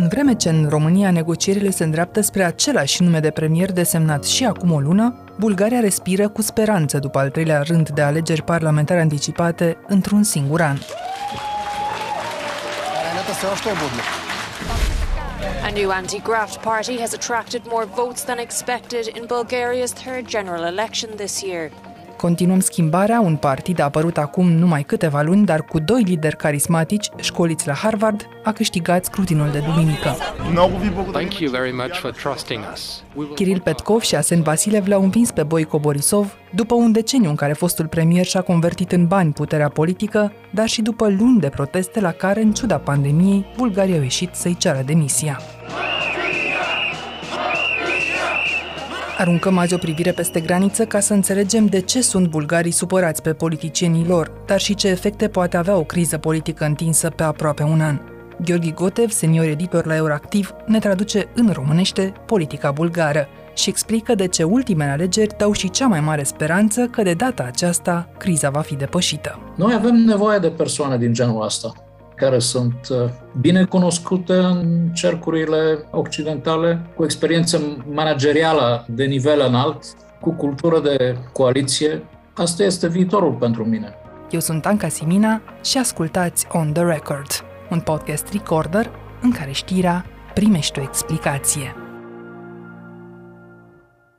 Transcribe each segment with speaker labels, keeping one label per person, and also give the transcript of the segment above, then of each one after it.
Speaker 1: În vreme ce în România negocierile se îndreaptă spre același nume de premier desemnat și acum o lună, Bulgaria respiră cu speranță după al treilea rând de alegeri parlamentare anticipate într-un singur an.
Speaker 2: A new anti-graft party has attracted more votes than expected in Bulgaria's third general election this year.
Speaker 1: Continuăm schimbarea, un partid a apărut acum numai câteva luni, dar cu doi lideri carismatici, școliți la Harvard, a câștigat scrutinul de duminică.
Speaker 3: Thank you very much for trusting us.
Speaker 1: Kiril Petkov și Asen Vasilev l-au învins pe Boico Borisov după un deceniu în care fostul premier și-a convertit în bani puterea politică, dar și după luni de proteste la care, în ciuda pandemiei, Bulgaria a ieșit să-i ceară demisia. Aruncăm azi o privire peste graniță ca să înțelegem de ce sunt bulgarii supărați pe politicienii lor, dar și ce efecte poate avea o criză politică întinsă pe aproape un an. Gheorghi Gotev, senior editor la Euractiv, ne traduce în românește politica bulgară și explică de ce ultimele alegeri dau și cea mai mare speranță că de data aceasta criza va fi depășită.
Speaker 4: Noi avem nevoie de persoane din genul ăsta care sunt uh, bine cunoscute în cercurile occidentale, cu experiență managerială de nivel înalt, cu cultură de coaliție. Asta este viitorul pentru mine.
Speaker 1: Eu sunt Anca Simina și ascultați On The Record, un podcast recorder în care știrea primește o explicație.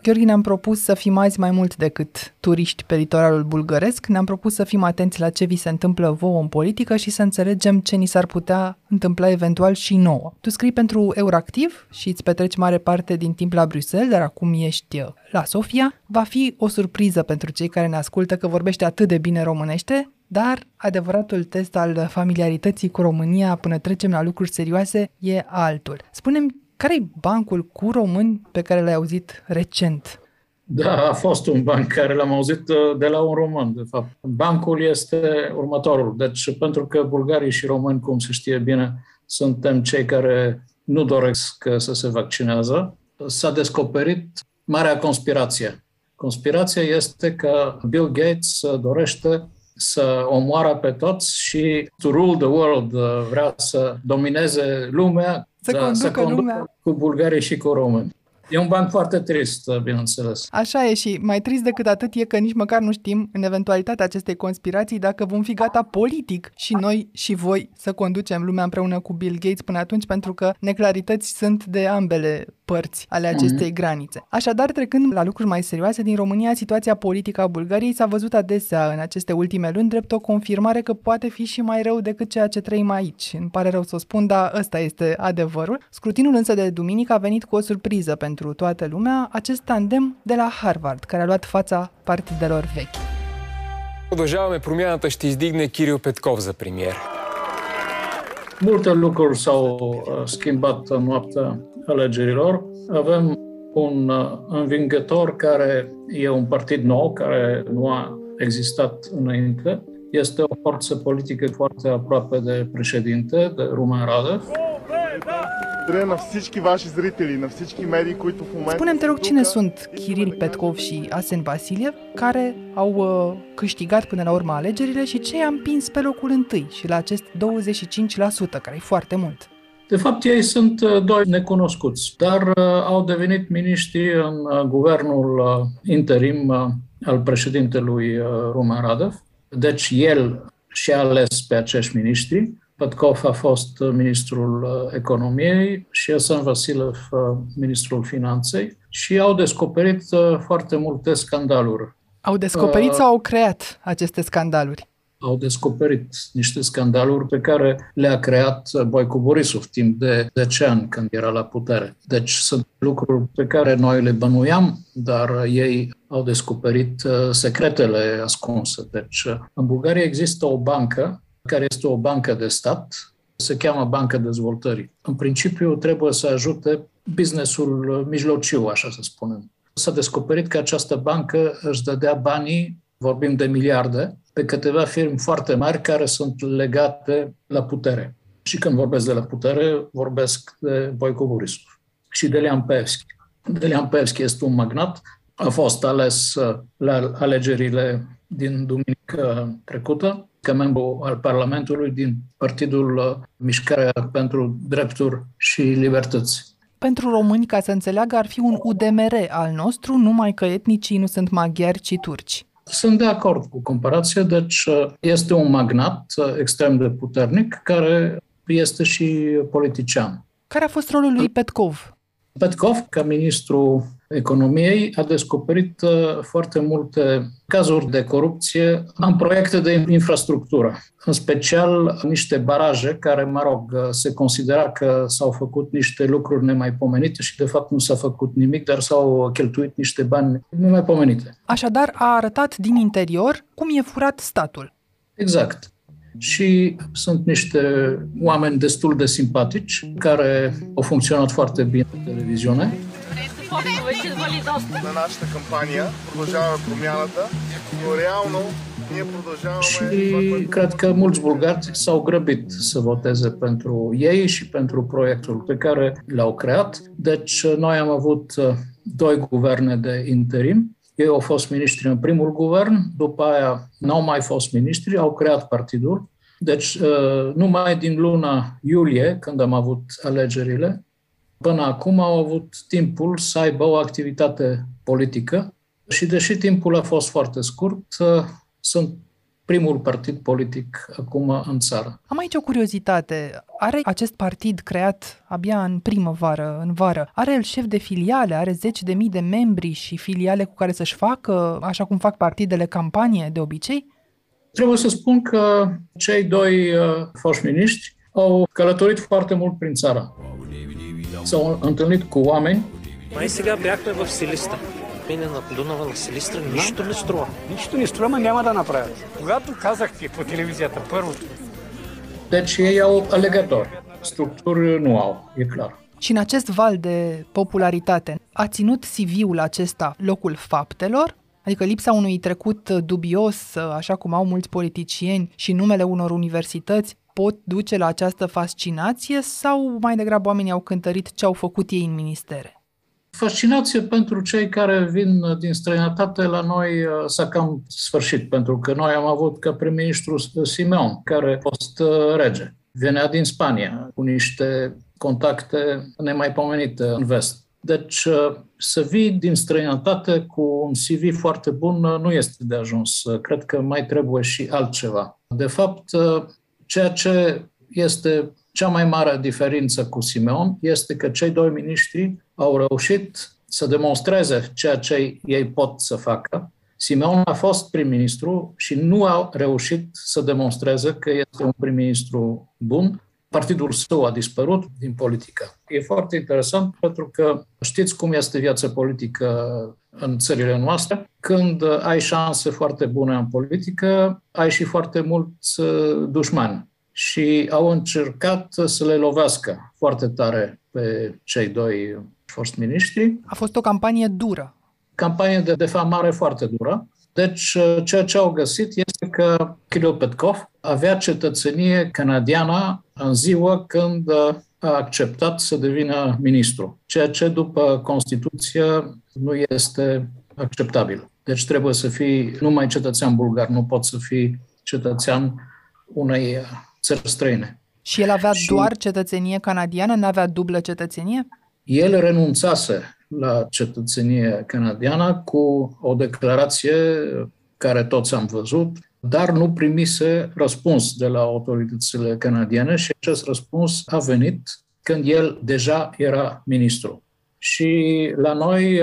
Speaker 1: Gheorghe, ne-am propus să fim azi mai mult decât turiști pe litoralul bulgăresc, ne-am propus să fim atenți la ce vi se întâmplă vouă în politică și să înțelegem ce ni s-ar putea întâmpla eventual și nouă. Tu scrii pentru Euractiv și îți petreci mare parte din timp la Bruxelles, dar acum ești uh, la Sofia. Va fi o surpriză pentru cei care ne ascultă că vorbește atât de bine românește, dar adevăratul test al familiarității cu România până trecem la lucruri serioase e altul. Spunem care e bancul cu români pe care l-ai auzit recent?
Speaker 4: Da, a fost un banc care l-am auzit uh, de la un român, de fapt. Bancul este următorul. Deci, pentru că bulgarii și români, cum se știe bine, suntem cei care nu doresc să se vaccinează, s-a descoperit marea conspirație. Conspirația este că Bill Gates dorește să omoară pe toți și to rule the world, uh, vrea să domineze lumea
Speaker 1: să, da, conducă, să conducă lumea.
Speaker 4: cu bulgarii și cu români. E un banc foarte trist, bineînțeles.
Speaker 1: Așa e și mai trist decât atât e că nici măcar nu știm, în eventualitatea acestei conspirații, dacă vom fi gata politic și noi și voi să conducem lumea împreună cu Bill Gates până atunci, pentru că neclarități sunt de ambele părți ale mhm. acestei mm-hmm. granițe. Așadar, trecând la lucruri mai serioase, din România, situația politică a Bulgariei s-a văzut adesea în aceste ultime luni drept o confirmare că poate fi și mai rău decât ceea ce trăim aici. Îmi pare rău să o spun, dar ăsta este adevărul. Scrutinul însă de duminică a venit cu o surpriză pentru toată lumea, acest tandem de la Harvard, care a luat fața partidelor vechi.
Speaker 5: Продължаваме промяната ще издигне Кирил Петков за премиер.
Speaker 4: Multe lucruri s-au schimbat în noaptea alegerilor. Avem un uh, învingător care e un partid nou, care nu a existat înainte. Este o forță politică foarte aproape de președinte, de Rumen Radev.
Speaker 6: на всички ваши зрители, на всички медии, които в момента...
Speaker 1: Spune-mi, te rog, cine sunt Kiril Petkov și Asen Vasiliev, care au uh, câștigat până la urmă alegerile și ce i-a împins pe locul întâi și la acest 25%, care e foarte mult?
Speaker 4: De fapt, ei sunt uh, doi necunoscuți, dar uh, au devenit miniștri în uh, guvernul interim al președintelui Rumen Radev. Deci el și-a ales pe acești miniștri. Pătkov a fost ministrul economiei și Asan Vasilev ministrul finanței și au descoperit foarte multe scandaluri.
Speaker 1: Au descoperit uh, sau au creat aceste scandaluri?
Speaker 4: au descoperit niște scandaluri pe care le-a creat Boicu Borisov timp de 10 ani când era la putere. Deci sunt lucruri pe care noi le bănuiam, dar ei au descoperit uh, secretele ascunse. Deci uh, în Bulgaria există o bancă care este o bancă de stat, se cheamă Banca Dezvoltării. În principiu trebuie să ajute businessul mijlociu, așa să spunem. S-a descoperit că această bancă își dădea banii, vorbim de miliarde, pe câteva firme foarte mari care sunt legate la putere. Și când vorbesc de la putere, vorbesc de Boico Borisov și de Leon Pevski. Delian Pevski este un magnat, a fost ales uh, la alegerile din duminică trecută ca membru al Parlamentului din Partidul Mișcarea pentru Drepturi și Libertăți.
Speaker 1: Pentru români, ca să înțeleagă, ar fi un UDMR al nostru, numai că etnicii nu sunt maghiari, ci turci.
Speaker 4: Sunt de acord cu comparația, deci este un magnat extrem de puternic care este și politician.
Speaker 1: Care a fost rolul lui Petkov?
Speaker 4: Petkov, ca ministru economiei, a descoperit uh, foarte multe cazuri de corupție în proiecte de infrastructură, în special niște baraje care, mă rog, uh, se considera că s-au făcut niște lucruri nemaipomenite și de fapt nu s-a făcut nimic, dar s-au cheltuit niște bani nemaipomenite.
Speaker 1: Așadar, a arătat din interior cum e furat statul.
Speaker 4: Exact și sunt niște oameni destul de simpatici care au funcționat foarte bine în televiziune.
Speaker 6: На нашата кампания продължаваме промяната, но реално ние продължаваме...
Speaker 4: Și cred că mulți bulgari s-au grăbit să voteze pentru ei și pentru proiectul pe care l-au creat. Deci noi am avut uh, doi guverne de interim ei au fost miniștri în primul guvern, după aia n-au mai fost miniștri, au creat partidul. Deci, uh, numai din luna iulie, când am avut alegerile, până acum au avut timpul să aibă o activitate politică și deși timpul a fost foarte scurt, uh, sunt primul partid politic acum în țară.
Speaker 1: Am aici o curiozitate. Are acest partid creat abia în primăvară, în vară, are el șef de filiale, are zeci de mii de membri și filiale cu care să-și facă, așa cum fac partidele campanie de obicei?
Speaker 4: Trebuie să spun că cei doi uh, foști miniștri au călătorit foarte mult prin țară. S-au întâlnit cu oameni.
Speaker 7: Mai сега бяхме в Силистра. Мине на Дунава на Силистра, нищо не струва.
Speaker 8: Нищо не струва, ама няма да направят. Когато казахте по телевизията първото,
Speaker 4: Deci ei au alegători. Structuri nu au, e clar.
Speaker 1: Și în acest val de popularitate, a ținut CV-ul acesta locul faptelor? Adică lipsa unui trecut dubios, așa cum au mulți politicieni, și numele unor universități pot duce la această fascinație sau mai degrabă oamenii au cântărit ce au făcut ei în ministere?
Speaker 4: Fascinație pentru cei care vin din străinătate la noi uh, s-a cam sfârșit, pentru că noi am avut ca prim-ministru Simeon, care a fost uh, rege. Venea din Spania cu niște contacte nemaipomenite în vest. Deci uh, să vii din străinătate cu un CV foarte bun nu este de ajuns. Cred că mai trebuie și altceva. De fapt, ceea ce este cea mai mare diferență cu Simeon este că cei doi miniștri au reușit să demonstreze ceea ce ei pot să facă. Simeon a fost prim-ministru și nu a reușit să demonstreze că este un prim-ministru bun. Partidul său a dispărut din politică. E foarte interesant pentru că știți cum este viața politică în țările noastre. Când ai șanse foarte bune în politică, ai și foarte mulți dușmani și au încercat să le lovească foarte tare pe cei doi fost miniștri.
Speaker 1: A fost o campanie dură.
Speaker 4: Campanie de defamare foarte dură. Deci, ceea ce au găsit este că Kirill Petkov avea cetățenie canadiană în ziua când a acceptat să devină ministru, ceea ce după Constituție nu este acceptabil. Deci trebuie să fii numai cetățean bulgar, nu poți să fii cetățean unei țări străine.
Speaker 1: Și el avea și doar cetățenie canadiană, nu avea dublă cetățenie?
Speaker 4: El renunțase la cetățenie canadiană cu o declarație care toți am văzut, dar nu primise răspuns de la autoritățile canadiene și acest răspuns a venit când el deja era ministru. Și la noi,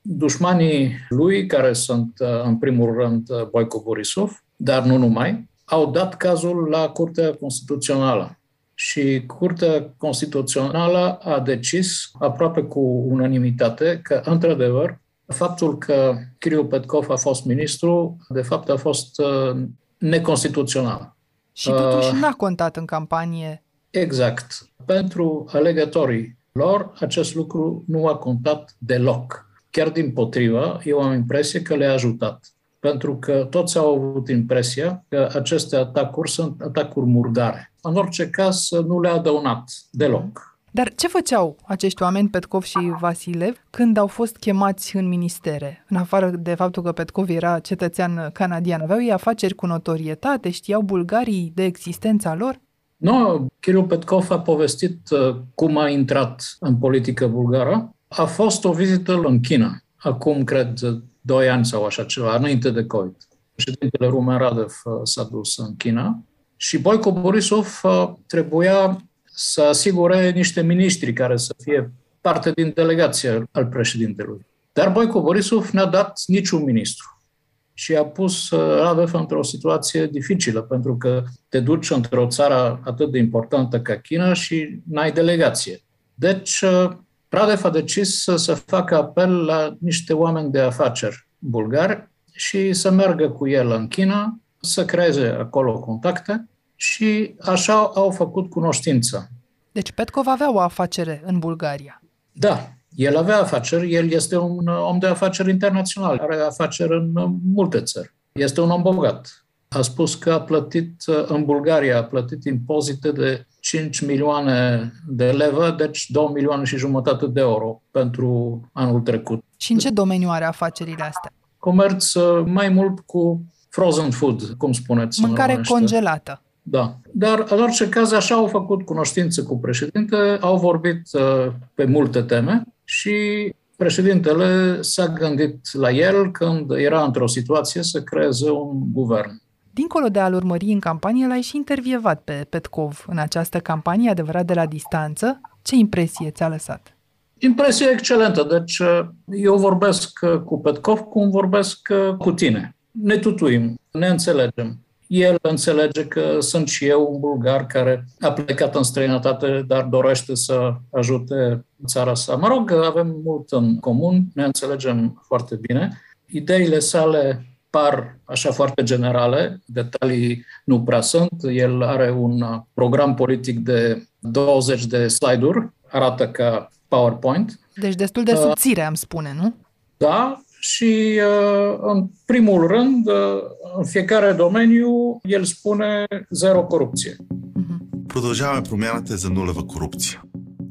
Speaker 4: dușmanii lui, care sunt în primul rând Boico Borisov, dar nu numai, au dat cazul la Curtea Constituțională. Și Curtea Constituțională a decis, aproape cu unanimitate, că, într-adevăr, faptul că Kirill Petkov a fost ministru, de fapt, a fost uh, neconstituțional.
Speaker 1: Și totuși uh, n-a contat în campanie.
Speaker 4: Exact. Pentru alegătorii lor, acest lucru nu a contat deloc. Chiar din potrivă, eu am impresie că le-a ajutat pentru că toți au avut impresia că aceste atacuri sunt atacuri murdare. În orice caz, nu le-a dăunat deloc.
Speaker 1: Dar ce făceau acești oameni, Petkov și Vasilev, când au fost chemați în ministere? În afară de faptul că Petkov era cetățean canadian, aveau ei afaceri cu notorietate? Știau bulgarii de existența lor?
Speaker 4: Nu, Kirill Petkov a povestit uh, cum a intrat în politică bulgară. A fost o vizită în China, acum, cred, doi ani sau așa ceva, înainte de COVID. Președintele Rumen Radev uh, s-a dus în China și Boico Borisov uh, trebuia să asigure niște miniștri care să fie parte din delegația al președintelui. Dar Boico Borisov n-a dat niciun ministru și a pus uh, Radev într-o situație dificilă, pentru că te duci într-o țară atât de importantă ca China și n-ai delegație. Deci, uh, Radev a decis să, să facă apel la niște oameni de afaceri bulgari și să meargă cu el în China, să creeze acolo contacte și așa au făcut cunoștință.
Speaker 1: Deci Petkov avea o afacere în Bulgaria.
Speaker 4: Da, el avea afaceri, el este un om de afaceri internațional, are afaceri în multe țări. Este un om bogat. A spus că a plătit în Bulgaria, a plătit impozite de 5 milioane de levă, deci 2 milioane și jumătate de euro pentru anul trecut.
Speaker 1: Și în ce domeniu are afacerile astea?
Speaker 4: Comerț mai mult cu frozen food, cum spuneți.
Speaker 1: Mâncare congelată.
Speaker 4: Da. Dar, în orice caz, așa au făcut cunoștință cu președinte, au vorbit uh, pe multe teme și președintele s-a gândit la el când era într-o situație să creeze un guvern.
Speaker 1: Dincolo de a-l urmări în campanie, l-ai și intervievat pe Petkov în această campanie, adevărat de la distanță. Ce impresie ți-a lăsat?
Speaker 4: Impresie excelentă. Deci uh, eu vorbesc uh, cu Petkov cum vorbesc cu tine. Ne tutuim, ne înțelegem. El înțelege că sunt și eu un bulgar care a plecat în străinătate, dar dorește să ajute țara sa. Mă rog, avem mult în comun, ne înțelegem foarte bine. Ideile sale par așa foarte generale, detalii nu prea sunt. El are un program politic de 20 de slide-uri, arată ca PowerPoint.
Speaker 1: Deci destul de uh, subțire, am spune, nu?
Speaker 4: Da, și uh, în primul rând, uh, în fiecare domeniu, el spune zero corupție.
Speaker 9: Продължаваме промяната за нулева corupție.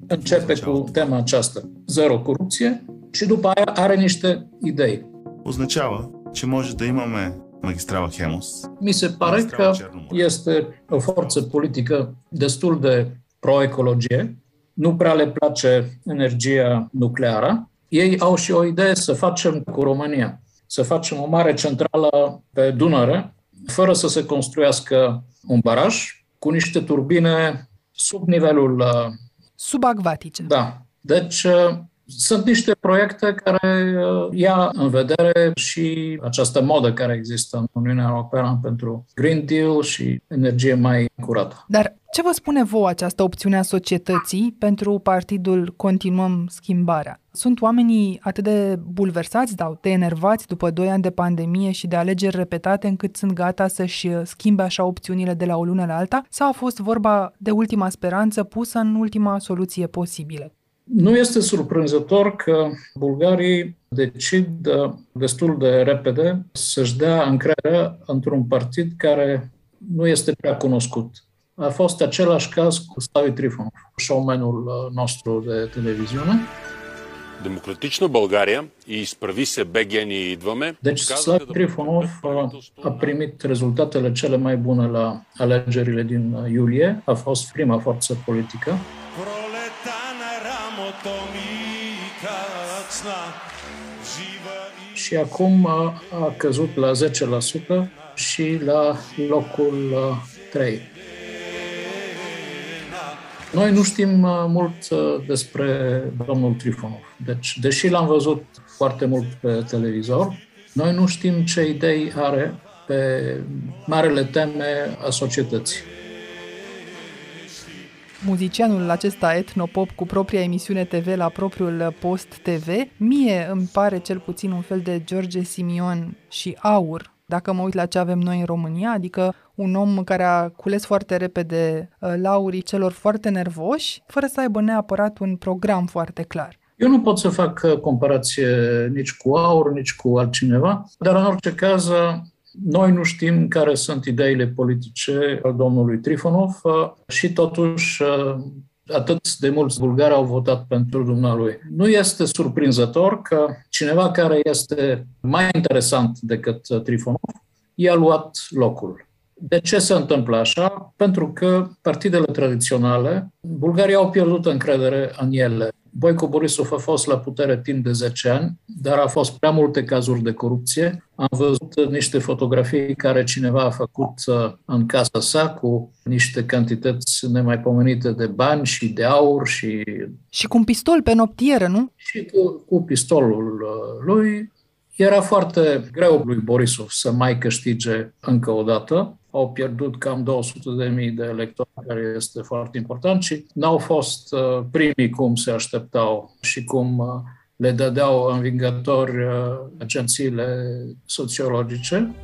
Speaker 4: Începe cu tema aceasta, zero corupție, și după aia are niște idei.
Speaker 9: Означава, ce može da imame magistrala Hemos?
Speaker 4: Mi se pare magistrala că Cernomor. este o forță politică destul de pro-ecologie, nu prea le place energia nucleară. Ei au și o idee să facem cu România, să facem o mare centrală pe Dunăre, fără să se construiască un baraj, cu niște turbine sub nivelul... Uh,
Speaker 1: Subacvatice.
Speaker 4: Da. Deci uh, sunt niște proiecte care uh, ia în vedere și această modă care există în Uniunea Europeană pentru Green Deal și energie mai curată.
Speaker 1: Dar ce vă spune vouă această opțiune a societății pentru partidul Continuăm Schimbarea? Sunt oamenii atât de bulversați, sau de enervați după doi ani de pandemie și de alegeri repetate încât sunt gata să-și schimbe așa opțiunile de la o lună la alta? Sau a fost vorba de ultima speranță pusă în ultima soluție posibilă?
Speaker 4: Nu este surprinzător că bulgarii decid destul de repede să-și dea încredere într-un partid care nu este prea cunoscut. A fost același caz cu Slavi Trifonov, showmanul uh, nostru de televiziune.
Speaker 10: Демократична България и изправи се БГ ние идваме.
Speaker 4: Deci Slav Trifonov a primit rezultatele cele mai bune la alegerile din uh, iulie. A fost prima forță politică. și acum a, a căzut la 10% și la locul 3. Noi nu știm uh, mult uh, despre domnul Trifonov. Deci, deși l-am văzut foarte mult pe televizor, noi nu știm ce idei are pe marele teme a societății.
Speaker 1: Muzicianul acesta etnopop cu propria emisiune TV la propriul post TV, mie îmi pare cel puțin un fel de George Simion și aur dacă mă uit la ce avem noi în România, adică un om care a cules foarte repede uh, laurii celor foarte nervoși, fără să aibă neapărat un program foarte clar.
Speaker 4: Eu nu pot să fac uh, comparație nici cu aur, nici cu altcineva, dar în orice caz uh, noi nu știm care sunt ideile politice al domnului Trifonov și totuși atât de mulți bulgari au votat pentru dumnealui. Nu este surprinzător că cineva care este mai interesant decât Trifonov i-a luat locul. De ce se întâmplă așa? Pentru că partidele tradiționale, Bulgaria au pierdut încredere în ele. Boico Borisov a fost la putere timp de 10 ani, dar a fost prea multe cazuri de corupție. Am văzut niște fotografii care cineva a făcut uh, în casa sa cu niște cantități nemaipomenite de bani și de aur și...
Speaker 1: Și cu un pistol pe noptieră, nu?
Speaker 4: Și cu, cu pistolul uh, lui. Era foarte greu lui Borisov să mai câștige încă o dată au pierdut cam 200 de mii de electori, care este foarte important și n-au fost uh, primii cum se așteptau și cum uh, le dădeau învingători uh, agențiile sociologice.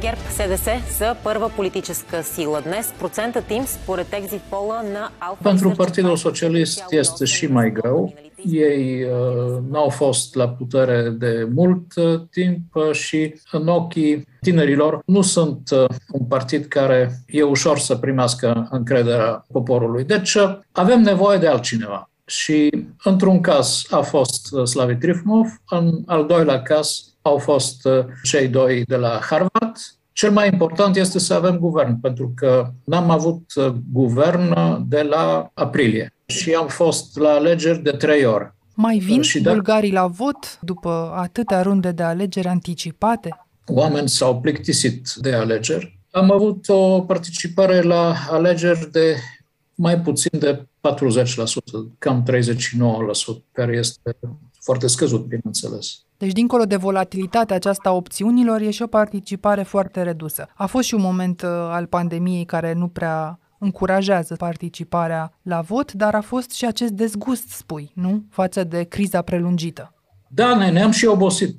Speaker 11: ГЕРБ СДС са първа политическа сила. Днес процентът им според екзит пола на Алфа
Speaker 4: Pentru Partidul Socialist este și mai greu. Ei uh, n-au fost la putere de mult uh, timp uh, și în ochii tinerilor nu sunt uh, un partid care e ușor să primească încrederea poporului. Deci uh, avem nevoie de altcineva. Și într-un caz a fost uh, Slavi Trifmov, în al doilea caz au fost uh, cei doi de la Harvard. Cel mai important este să avem guvern, pentru că n-am avut uh, guvern de la aprilie și am fost la alegeri de trei ori.
Speaker 1: Mai vin și bulgarii la vot după atâtea runde de alegeri anticipate?
Speaker 4: Oameni s-au plictisit de alegeri. Am avut o participare la alegeri de mai puțin de 40%, cam 39%, care este foarte scăzut, bineînțeles.
Speaker 1: Deci, dincolo de volatilitatea aceasta a opțiunilor, e și o participare foarte redusă. A fost și un moment uh, al pandemiei care nu prea încurajează participarea la vot, dar a fost și acest dezgust, spui, nu? Față de criza prelungită.
Speaker 4: Da, ne, ne-am și obosit.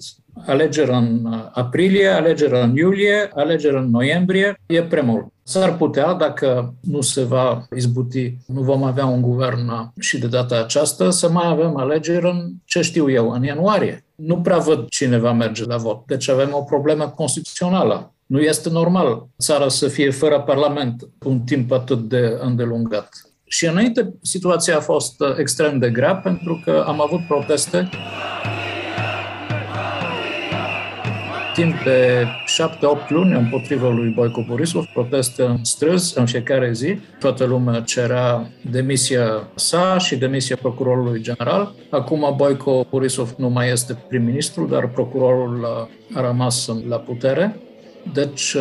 Speaker 4: Alegeri în uh, aprilie, alegeri în iulie, alegeri în noiembrie, e prea mult. S-ar putea, dacă nu se va izbuti, nu vom avea un guvern uh, și de data aceasta, să mai avem alegeri în, ce știu eu, în ianuarie. Nu prea văd cine va merge la vot. Deci avem o problemă constituțională. Nu este normal țara să fie fără parlament un timp atât de îndelungat. Și înainte situația a fost uh, extrem de grea pentru că am avut proteste timp de șapte-opt luni împotriva lui Boico Borisov, proteste în străzi în fiecare zi. Toată lumea cerea demisia sa și demisia procurorului general. Acum Boico Borisov nu mai este prim-ministru, dar procurorul a rămas la putere. Deci,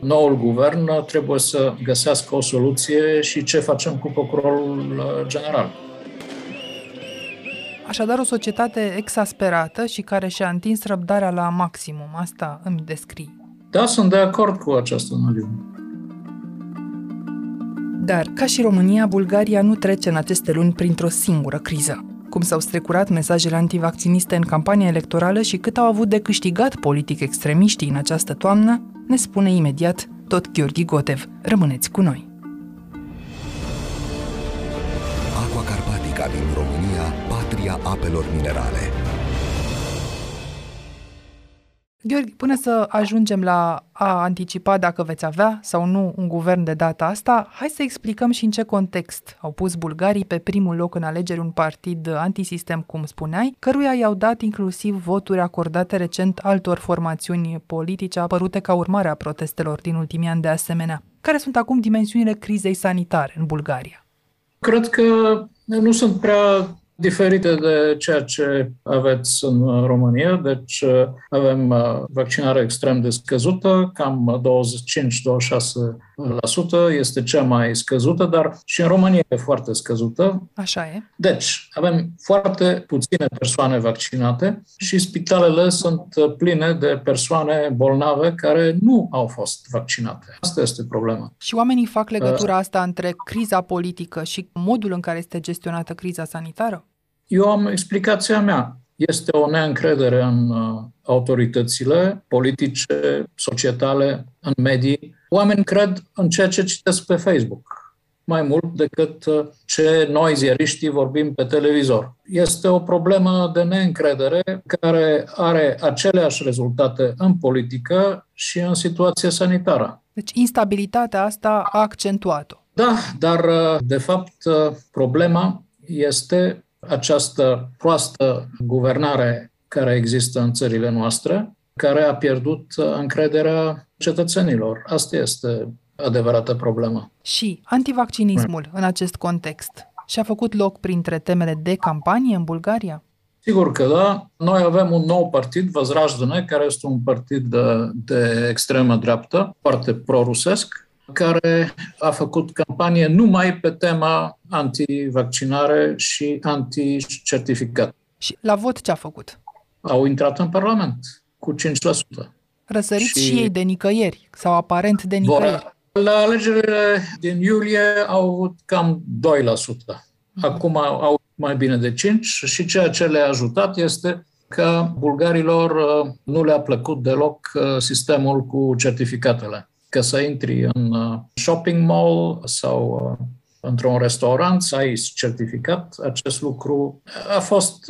Speaker 4: noul guvern trebuie să găsească o soluție și ce facem cu procurorul general.
Speaker 1: Așadar, o societate exasperată și care și-a întins răbdarea la maximum. Asta îmi descrii.
Speaker 4: Da, sunt de acord cu această analiză.
Speaker 1: Dar, ca și România, Bulgaria nu trece în aceste luni printr-o singură criză. Cum s-au strecurat mesajele antivacciniste în campania electorală și cât au avut de câștigat politic extremiștii în această toamnă, ne spune imediat tot Gheorghi Gotev. Rămâneți cu noi!
Speaker 12: Aqua Carpatica din România, patria apelor minerale.
Speaker 1: Gheorghe, până să ajungem la a anticipa dacă veți avea sau nu un guvern de data asta, hai să explicăm și în ce context au pus bulgarii pe primul loc în alegeri un partid antisistem, cum spuneai, căruia i-au dat inclusiv voturi acordate recent altor formațiuni politice apărute ca urmare a protestelor din ultimii ani de asemenea. Care sunt acum dimensiunile crizei sanitare în Bulgaria?
Speaker 4: Cred că nu sunt prea diferite de ceea ce aveți în România. Deci avem uh, vaccinare extrem de scăzută, cam 25-26% este cea mai scăzută, dar și în România e foarte scăzută.
Speaker 1: Așa e.
Speaker 4: Deci, avem foarte puține persoane vaccinate și spitalele sunt pline de persoane bolnave care nu au fost vaccinate. Asta este problema.
Speaker 1: Și oamenii fac legătura asta între criza politică și modul în care este gestionată criza sanitară?
Speaker 4: Eu am explicația mea. Este o neîncredere în uh, autoritățile politice, societale, în medii. Oamenii cred în ceea ce citesc pe Facebook mai mult decât uh, ce noi, ziariștii, vorbim pe televizor. Este o problemă de neîncredere care are aceleași rezultate în politică și în situația sanitară.
Speaker 1: Deci instabilitatea asta a accentuat-o.
Speaker 4: Da, dar de fapt problema este această proastă guvernare care există în țările noastre, care a pierdut încrederea cetățenilor. Asta este adevărată problemă.
Speaker 1: Și antivaccinismul în acest context și-a făcut loc printre temele de campanie în Bulgaria?
Speaker 4: Sigur că da. Noi avem un nou partid, Văzrajdăne, care este un partid de, de extremă dreaptă, foarte prorusesc, care a făcut campanie numai pe tema antivaccinare și anti-certificat.
Speaker 1: Și la vot ce a făcut?
Speaker 4: Au intrat în Parlament cu 5%.
Speaker 1: Răsăriți și, și ei de nicăieri, sau aparent de nicăieri.
Speaker 4: La alegerile din iulie au avut cam 2%. Acum au mai bine de 5% și ceea ce le-a ajutat este că bulgarilor uh, nu le-a plăcut deloc uh, sistemul cu certificatele. Că să intri în uh, shopping mall sau într-un restaurant să ai certificat, acest lucru a fost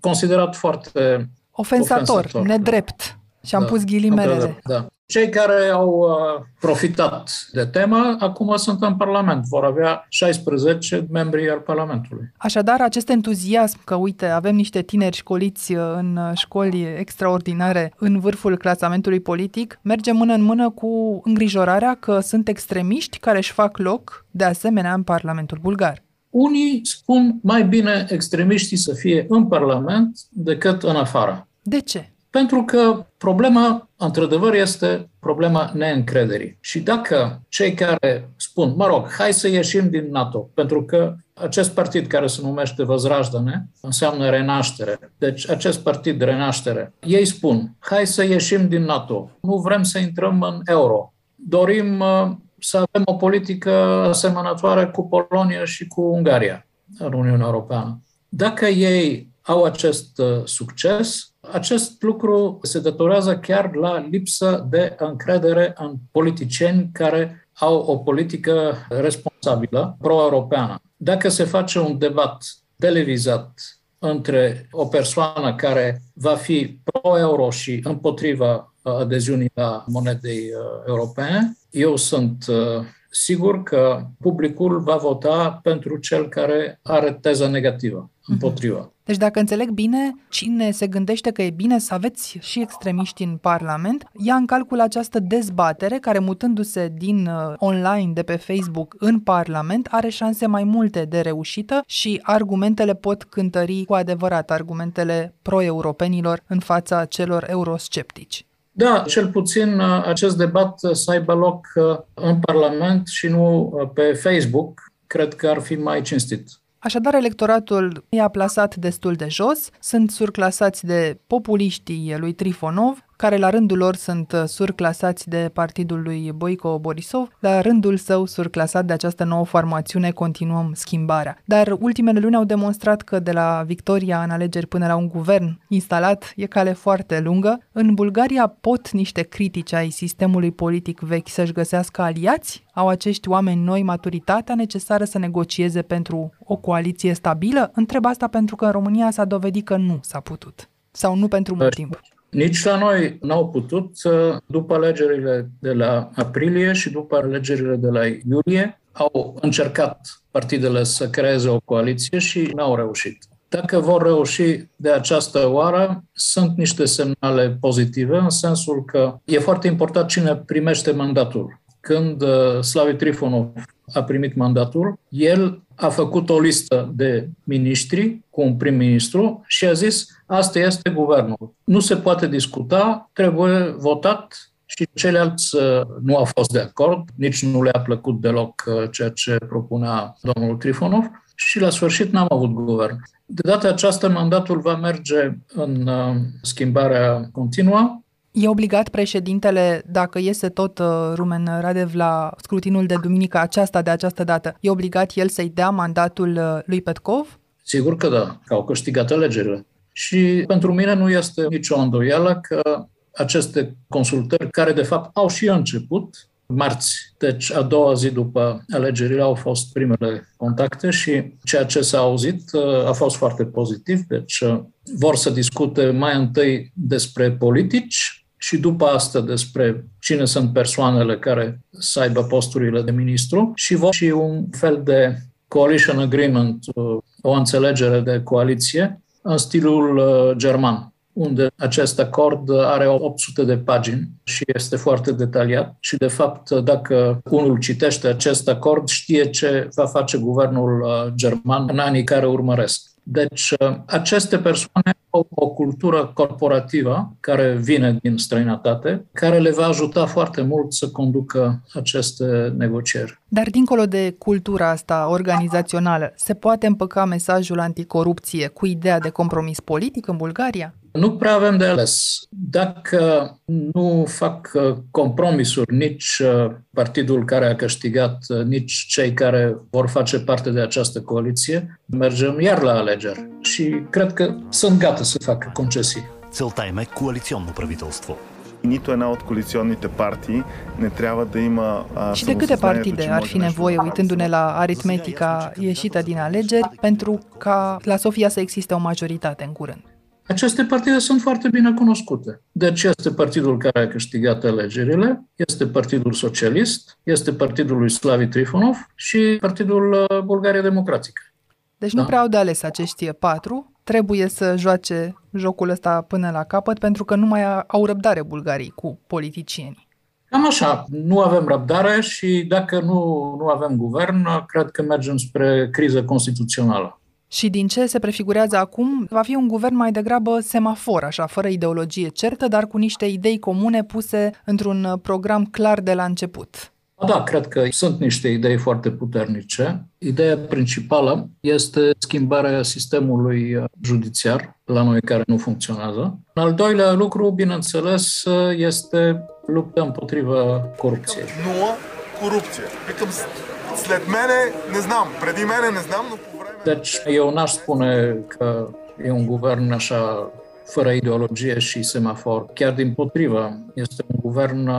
Speaker 4: considerat foarte
Speaker 1: ofensator, ofensator nedrept. Și am da, pus ghilimelele.
Speaker 4: Da. Cei care au uh, profitat de temă, acum sunt în Parlament. Vor avea 16 membri al Parlamentului.
Speaker 1: Așadar, acest entuziasm că, uite, avem niște tineri școliți uh, în școli extraordinare în vârful clasamentului politic, merge mână în mână cu îngrijorarea că sunt extremiști care își fac loc, de asemenea, în Parlamentul bulgar.
Speaker 4: Unii spun mai bine extremiștii să fie în Parlament decât în afară.
Speaker 1: De ce?
Speaker 4: Pentru că problema, într-adevăr, este problema neîncrederii. Și dacă cei care spun, mă rog, hai să ieșim din NATO, pentru că acest partid care se numește Văzrajdăne înseamnă renaștere. Deci acest partid renaștere, ei spun, hai să ieșim din NATO, nu vrem să intrăm în euro, dorim uh, să avem o politică asemănătoare cu Polonia și cu Ungaria în Uniunea Europeană. Dacă ei au acest uh, succes, acest lucru se datorează chiar la lipsă de încredere în politicieni care au o politică responsabilă, pro-europeană. Dacă se face un debat televizat între o persoană care va fi pro-euro și împotriva adeziunii la monedei uh, europene, eu sunt uh, sigur că publicul va vota pentru cel care are teza negativă, mhm. împotriva.
Speaker 1: Deci dacă înțeleg bine, cine se gândește că e bine să aveți și extremiști în Parlament, ia în calcul această dezbatere care mutându-se din uh, online, de pe Facebook, în Parlament, are șanse mai multe de reușită și argumentele pot cântări cu adevărat argumentele pro-europenilor în fața celor eurosceptici.
Speaker 4: Da, cel puțin uh, acest debat să aibă loc uh, în Parlament și nu pe Facebook, cred că ar fi mai cinstit.
Speaker 1: Așadar, electoratul i-a plasat destul de jos, sunt surclasați de populiștii lui Trifonov, care la rândul lor sunt uh, surclasați de partidul lui Boico Borisov, la rândul său surclasat de această nouă formațiune Continuăm Schimbarea. Dar ultimele luni au demonstrat că de la victoria în alegeri până la un guvern instalat e cale foarte lungă. În Bulgaria pot niște critici ai sistemului politic vechi să-și găsească aliați? Au acești oameni noi maturitatea necesară să negocieze pentru o coaliție stabilă? Întreb asta pentru că în România s-a dovedit că nu s-a putut. Sau nu pentru mult timp.
Speaker 4: Nici la noi n-au putut, după alegerile de la aprilie și după alegerile de la iulie, au încercat partidele să creeze o coaliție și n-au reușit. Dacă vor reuși de această oară, sunt niște semnale pozitive, în sensul că e foarte important cine primește mandatul. Când uh, Slavi Trifonov a primit mandatul, el a făcut o listă de miniștri cu un prim-ministru și a zis asta este guvernul. Nu se poate discuta, trebuie votat și ceilalți uh, nu au fost de acord, nici nu le-a plăcut deloc uh, ceea ce propunea domnul Trifonov și la sfârșit n-am avut guvern. De data aceasta, mandatul va merge în uh, schimbarea continuă
Speaker 1: E obligat președintele, dacă iese tot uh, Rumen Radev la scrutinul de duminică aceasta de această dată, e obligat el să-i dea mandatul uh, lui Petkov?
Speaker 4: Sigur că da, că au câștigat alegerile. Și pentru mine nu este nicio îndoială că aceste consultări, care de fapt au și început, marți, deci a doua zi după alegerile au fost primele contacte și ceea ce s-a auzit uh, a fost foarte pozitiv, deci vor să discute mai întâi despre politici, și după asta despre cine sunt persoanele care să aibă posturile de ministru și vor și un fel de coalition agreement, o înțelegere de coaliție în stilul uh, german unde acest acord are 800 de pagini și este foarte detaliat și, de fapt, dacă unul citește acest acord, știe ce va face guvernul uh, german în anii care urmăresc. Deci, uh, aceste persoane au o cultură corporativă care vine din străinătate, care le va ajuta foarte mult să conducă aceste negocieri.
Speaker 1: Dar, dincolo de cultura asta organizațională, se poate împăca mesajul anticorupție cu ideea de compromis politic în Bulgaria?
Speaker 4: Nu prea avem de ales. Dacă nu fac uh, compromisuri nici uh, partidul care a câștigat, uh, nici cei care vor face parte de această coaliție, mergem iar la alegeri. Și cred că sunt gata să facă concesii.
Speaker 13: Целта им е коалиционно правителство.
Speaker 6: Nito една от коалиционните партии не трябва да има
Speaker 1: а, Și de câte partide ar fi nevoie, uitându-ne la aritmetica ieșită din alegeri, pentru ca la Sofia să existe o majoritate în curând?
Speaker 4: Aceste partide sunt foarte bine cunoscute. Deci este partidul care a câștigat alegerile, este Partidul Socialist, este Partidul lui Slavi Trifonov și Partidul uh, Bulgaria Democratică.
Speaker 1: Deci da? nu prea au de ales acești patru, trebuie să joace jocul ăsta până la capăt pentru că nu mai au răbdare bulgarii cu politicienii.
Speaker 4: Cam așa, nu avem răbdare și dacă nu, nu avem guvern, cred că mergem spre criză constituțională.
Speaker 1: Și din ce se prefigurează acum, va fi un guvern mai degrabă semafor, așa, fără ideologie certă, dar cu niște idei comune puse într-un uh, program clar de la început.
Speaker 4: Da, cred că sunt niște idei foarte puternice. Ideea principală este schimbarea sistemului uh, judiciar la noi care nu funcționează. În al doilea lucru, bineînțeles, uh, este lupta împotriva corupției.
Speaker 6: Nu corupție. Pentru cum sled mene, ne znam, predi mene, ne znam
Speaker 4: deci eu n-aș spune că e un guvern așa fără ideologie și semafor. Chiar din potrivă, este un guvern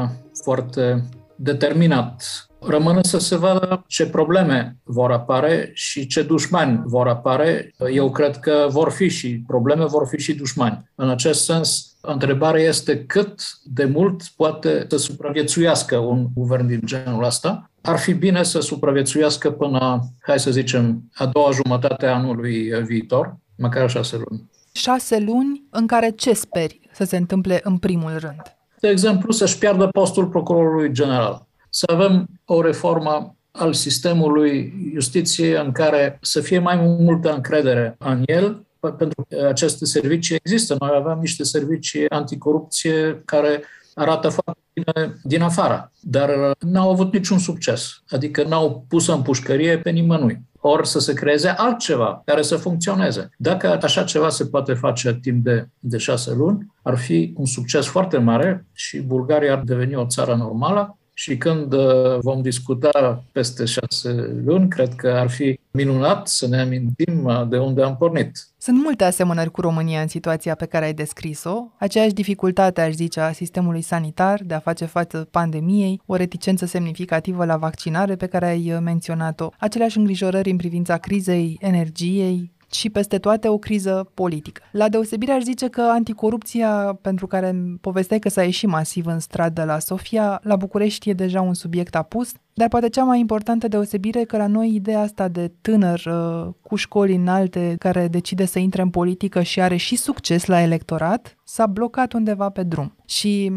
Speaker 4: foarte determinat. Rămâne să se vadă ce probleme vor apare și ce dușmani vor apare. Eu cred că vor fi și probleme, vor fi și dușmani. În acest sens, întrebarea este cât de mult poate să supraviețuiască un guvern din genul ăsta ar fi bine să supraviețuiască până, hai să zicem, a doua jumătate a anului viitor, măcar șase luni.
Speaker 1: Șase luni în care ce speri să se întâmple în primul rând?
Speaker 4: De exemplu, să-și piardă postul procurorului general. Să avem o reformă al sistemului justiției în care să fie mai multă încredere în el, pentru că aceste servicii există. Noi avem niște servicii anticorupție care arată foarte bine din afară, dar n-au avut niciun succes. Adică n-au pus în pușcărie pe nimănui. Ori să se creeze altceva care să funcționeze. Dacă așa ceva se poate face timp de, de șase luni, ar fi un succes foarte mare și Bulgaria ar deveni o țară normală și când uh, vom discuta peste șase luni, cred că ar fi minunat să ne amintim uh, de unde am pornit.
Speaker 1: Sunt multe asemănări cu România în situația pe care ai descris-o, aceeași dificultate, aș zice, a sistemului sanitar de a face față pandemiei, o reticență semnificativă la vaccinare pe care ai menționat-o, aceleași îngrijorări în privința crizei energiei, și peste toate o criză politică. La deosebire aș zice că anticorupția, pentru care povesteai că s-a ieșit masiv în stradă la Sofia, la București e deja un subiect apus, dar poate cea mai importantă deosebire e că la noi ideea asta de tânăr uh, cu școli înalte care decide să intre în politică și are și succes la electorat s-a blocat undeva pe drum. Și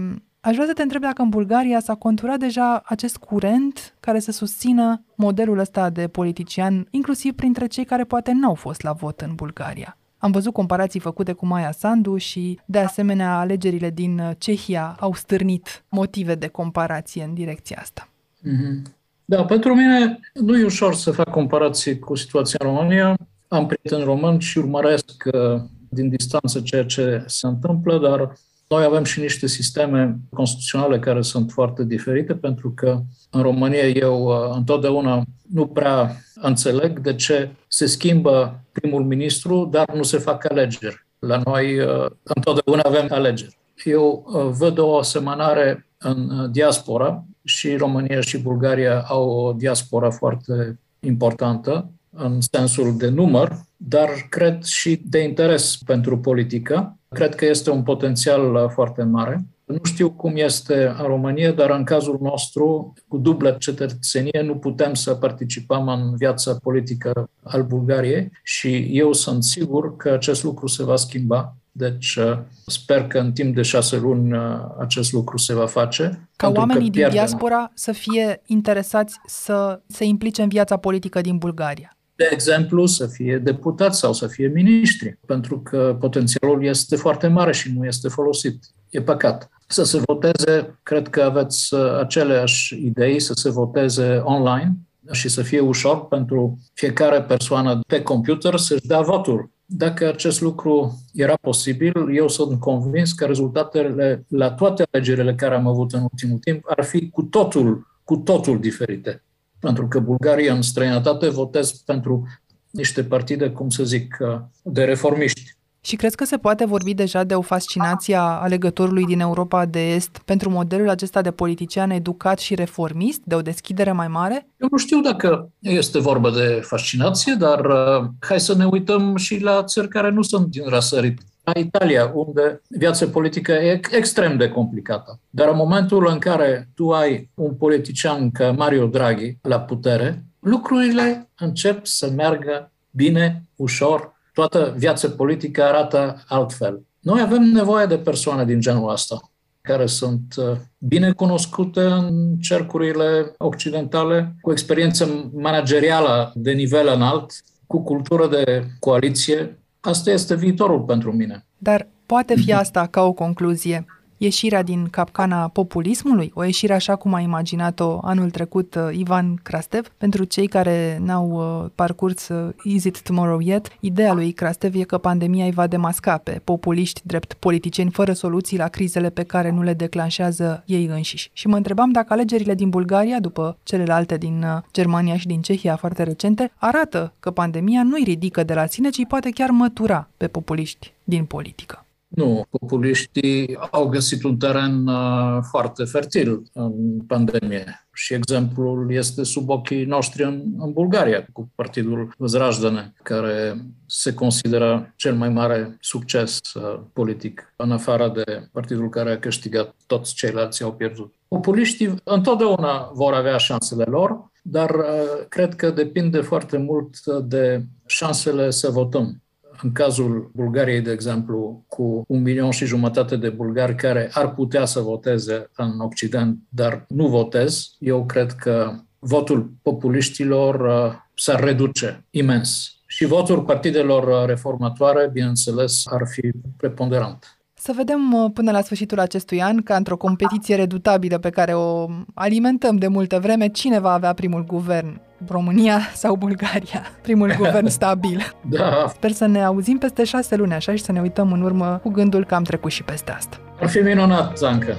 Speaker 1: Aș vrea să te întreb dacă în Bulgaria s-a conturat deja acest curent care să susțină modelul ăsta de politician, inclusiv printre cei care poate n-au fost la vot în Bulgaria. Am văzut comparații făcute cu Maia Sandu și, de asemenea, alegerile din Cehia au stârnit motive de comparație în direcția asta.
Speaker 4: Mm-hmm. Da, pentru mine nu e ușor să fac comparații cu situația în România. Am prieten român și urmăresc uh, din distanță ceea ce se întâmplă, dar noi avem și niște sisteme constituționale care sunt foarte diferite, pentru că în România eu uh, întotdeauna nu prea înțeleg de ce se schimbă primul ministru, dar nu se fac alegeri. La noi uh, întotdeauna avem alegeri. Eu uh, văd o asemănare în diaspora și România și Bulgaria au o diaspora foarte importantă în sensul de număr, dar cred și de interes pentru politică. Cred că este un potențial uh, foarte mare. Nu știu cum este în România, dar în cazul nostru, cu dublă cetățenie, nu putem să participăm în viața politică al Bulgariei și eu sunt sigur că acest lucru se va schimba. Deci uh, sper că în timp de șase luni uh, acest lucru se va face.
Speaker 1: Ca oamenii din diaspora să fie interesați să se implice în viața politică din Bulgaria
Speaker 4: de exemplu, să fie deputați sau să fie miniștri, pentru că potențialul este foarte mare și nu este folosit. E păcat. Să se voteze, cred că aveți uh, aceleași idei, să se voteze online și să fie ușor pentru fiecare persoană pe computer să-și dea votul. Dacă acest lucru era posibil, eu sunt convins că rezultatele la toate alegerile care am avut în ultimul timp ar fi cu totul, cu totul diferite pentru că Bulgaria în străinătate votez pentru niște partide, cum să zic, de reformiști.
Speaker 1: Și crezi că se poate vorbi deja de o fascinație a alegătorului din Europa de Est pentru modelul acesta de politician educat și reformist, de o deschidere mai mare?
Speaker 4: Eu nu știu dacă este vorba de fascinație, dar uh, hai să ne uităm și la țări care nu sunt din răsărit la Italia, unde viața politică e extrem de complicată. Dar în momentul în care tu ai un politician ca Mario Draghi la putere, lucrurile încep să meargă bine, ușor, toată viața politică arată altfel. Noi avem nevoie de persoane din genul ăsta, care sunt uh, bine cunoscute în cercurile occidentale, cu experiență managerială de nivel înalt, cu cultură de coaliție, Asta este viitorul pentru mine.
Speaker 1: Dar poate fi asta ca o concluzie ieșirea din capcana populismului, o ieșire așa cum a imaginat-o anul trecut uh, Ivan Krastev. Pentru cei care n-au uh, parcurs uh, Is It Tomorrow Yet, ideea lui Krastev e că pandemia îi va demasca pe populiști drept politicieni fără soluții la crizele pe care nu le declanșează ei înșiși. Și mă întrebam dacă alegerile din Bulgaria, după celelalte din Germania și din Cehia foarte recente, arată că pandemia nu îi ridică de la sine, ci poate chiar mătura pe populiști din politică.
Speaker 4: Nu, populiștii au găsit un teren uh, foarte fertil în pandemie și exemplul este sub ochii noștri în, în Bulgaria, cu partidul Vzrajdane, care se consideră cel mai mare succes uh, politic, în afară de partidul care a câștigat, toți ceilalți au pierdut. Populiștii întotdeauna vor avea șansele lor, dar uh, cred că depinde foarte mult de șansele să votăm în cazul Bulgariei, de exemplu, cu un milion și jumătate de bulgari care ar putea să voteze în Occident, dar nu votez, eu cred că votul populiștilor uh, s-ar reduce imens. Și votul partidelor reformatoare, bineînțeles, ar fi preponderant.
Speaker 1: Să vedem uh, până la sfârșitul acestui an, ca într-o competiție redutabilă pe care o alimentăm de multă vreme, cine va avea primul guvern România sau Bulgaria, primul guvern stabil.
Speaker 4: Da.
Speaker 1: Sper să ne auzim peste șase luni așa și să ne uităm în urmă cu gândul că am trecut și peste asta.
Speaker 4: Ar fi minunat, Zanca.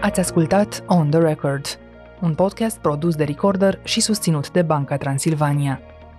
Speaker 1: Ați ascultat On The Record, un podcast produs de Recorder și susținut de Banca Transilvania.